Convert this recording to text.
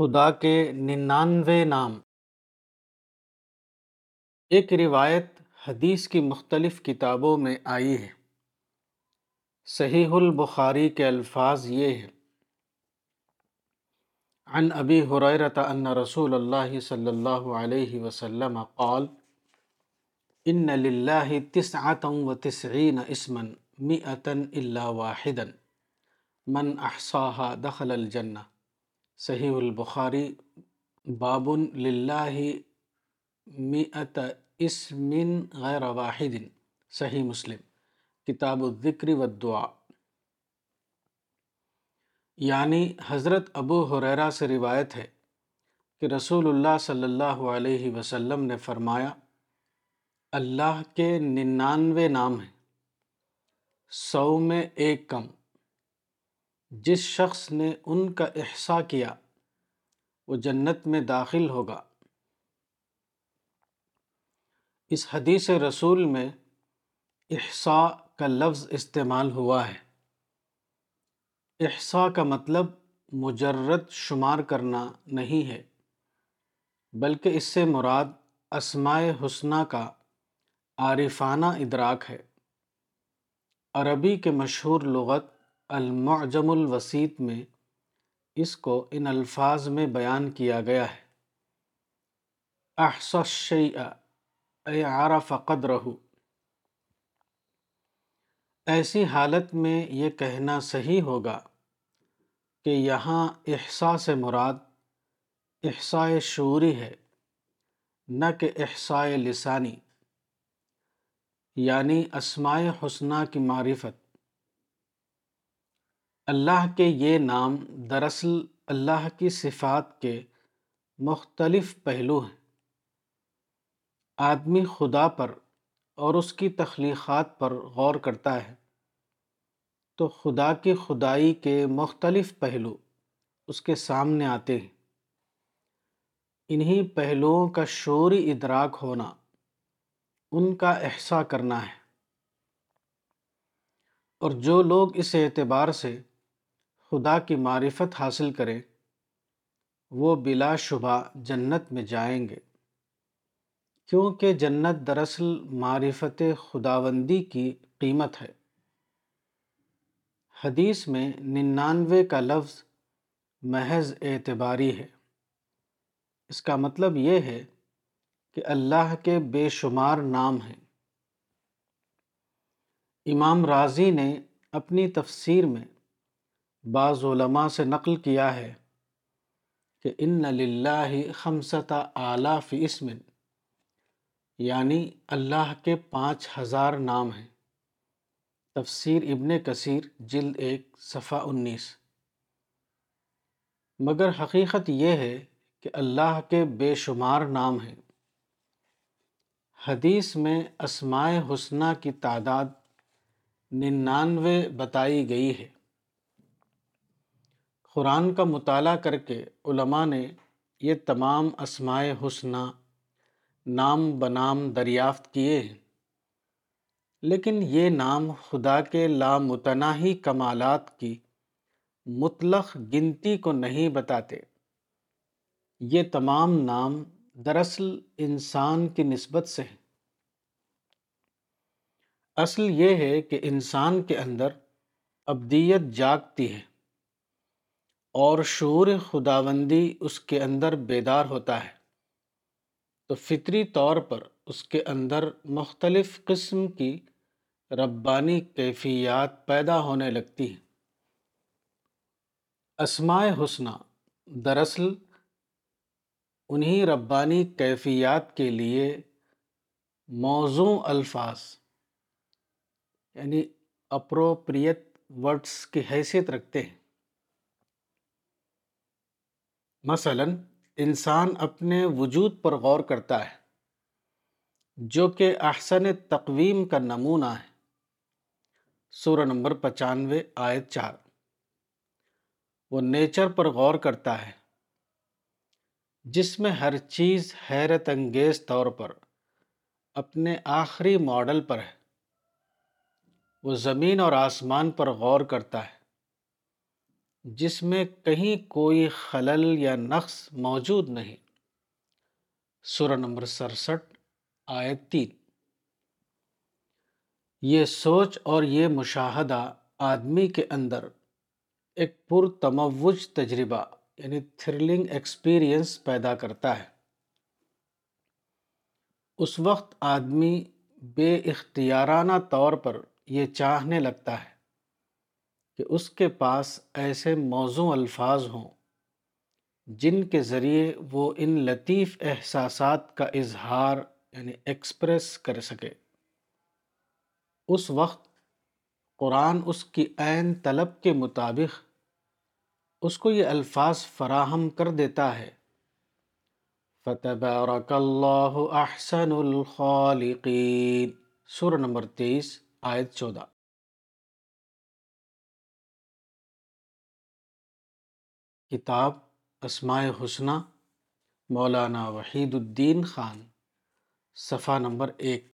خدا کے ننانوے نام۔ ایک روایت حدیث کی مختلف کتابوں میں آئی ہے۔ صحیح البخاری کے الفاظ یہ ہیں۔ عن ابی حریرت ان رسول اللہ صلی اللہ علیہ وسلم قال، ان للہ تسعة و تسعین اسما مئتا الا واحدا، من احصاها دخل الجنہ۔ صحیح البخاری باب للہ مئت اسم غیر واحد، صحیح مسلم، کتاب الذکر والدعا یعنی حضرت ابو حریرہ سے روایت ہے کہ رسول اللہ صلی اللہ علیہ وسلم نے فرمایا، اللہ کے ننانوے نام ہیں، سو میں ایک کم۔ جس شخص نے ان کا احصا کیا، وہ جنت میں داخل ہوگا۔ اس حدیث رسول میں احصا کا لفظ استعمال ہوا ہے۔ احصا کا مطلب مجرد شمار کرنا نہیں ہے، بلکہ اس سے مراد اسماء حسنہ کا عارفانہ ادراک ہے۔ عربی کے مشہور لغت المعجم الوسیط میں اس کو ان الفاظ میں بیان کیا گیا ہے۔ احس الشیء اے عرف قدرہ۔ ایسی حالت میں یہ کہنا صحیح ہوگا کہ یہاں احسا سے مراد احساء شعوری ہے، نہ کہ احساء لسانی یعنی اسماء حسنہ کی معرفت۔ اللہ کے یہ نام دراصل اللہ کی صفات کے مختلف پہلو ہیں۔ آدمی خدا پر اور اس کی تخلیقات پر غور کرتا ہے تو خدا کی خدائی کے مختلف پہلو اس کے سامنے آتے ہیں۔ انہی پہلوؤں کا شعوری ادراک ہونا، ان کا احسا کرنا ہے۔ اور جو لوگ اس اعتبار سے خدا کی معرفت حاصل کریں، وہ بلا شبہ جنت میں جائیں گے۔ کیونکہ جنت دراصل معرفت خداوندی کی قیمت ہے۔ حدیث میں ننانوے کا لفظ محض اعتباری ہے۔ اس کا مطلب یہ ہے کہ اللہ کے بے شمار نام ہیں۔ امام راضی نے اپنی تفسیر میں بعض علماء سے نقل کیا ہے کہ ان للہ خمسط آلاف اسم یعنی اللہ کے پانچ ہزار نام ہیں۔ تفسیر ابن کثیر، جلد ایک، صفحہ انیس۔ مگر حقیقت یہ ہے کہ اللہ کے بے شمار نام ہیں۔ حدیث میں اسماء حسنہ کی تعداد ننانوے بتائی گئی ہے۔ قرآن کا مطالعہ کر کے علماء نے یہ تمام اسماء حسنہ نام بنام دریافت کیے۔ ہیں لیکن یہ نام خدا کے لامتناہی کمالات کی مطلق گنتی کو نہیں بتاتے۔ یہ تمام نام دراصل انسان کی نسبت سے ہیں۔ اصل یہ ہے کہ انسان کے اندر ابدیت جاگتی ہے۔ اور شعور خداوندی اس کے اندر بیدار ہوتا ہے۔ تو فطری طور پر اس کے اندر مختلف قسم کی ربانی کیفیات پیدا ہونے لگتی ہیں۔ اسماء حسنہ، دراصل انہی ربانی کیفیات کے لیے موضوع الفاظ یعنی اپروپریٹ ورڈس کی حیثیت رکھتے ہیں۔ مثلا، انسان اپنے وجود پر غور کرتا ہے، جو کہ احسن تقویم کا نمونہ ہے۔ سورہ نمبر پچانوے، آیت چار۔ وہ نیچر پر غور کرتا ہے، جس میں ہر چیز حیرت انگیز طور پر اپنے آخری ماڈل پر ہے۔ وہ زمین اور آسمان پر غور کرتا ہے۔ جس میں کہیں کوئی خلل یا نقص موجود نہیں۔ سورہ نمبر سرسٹھ، آیت تین۔ یہ سوچ اور یہ مشاہدہ آدمی کے اندر ایک پر تموج تجربہ یعنی تھرلنگ ایکسپیرئنس پیدا کرتا ہے۔ اس وقت آدمی بے اختیارانہ طور پر یہ چاہنے لگتا ہے۔ کہ اس کے پاس ایسے موضوع الفاظ ہوں جن کے ذریعے وہ ان لطیف احساسات کا اظہار یعنی ایکسپریس کر سکے۔ اس وقت قرآن اس کی عین طلب کے مطابق اس کو یہ الفاظ فراہم کر دیتا ہے۔ فتبارک اللہ احسن الخالقین۔ سورہ نمبر تیئیس آیت چودہ۔ کتاب اسماء حسنہ مولانا وحید الدین خان صفحہ نمبر ایک۔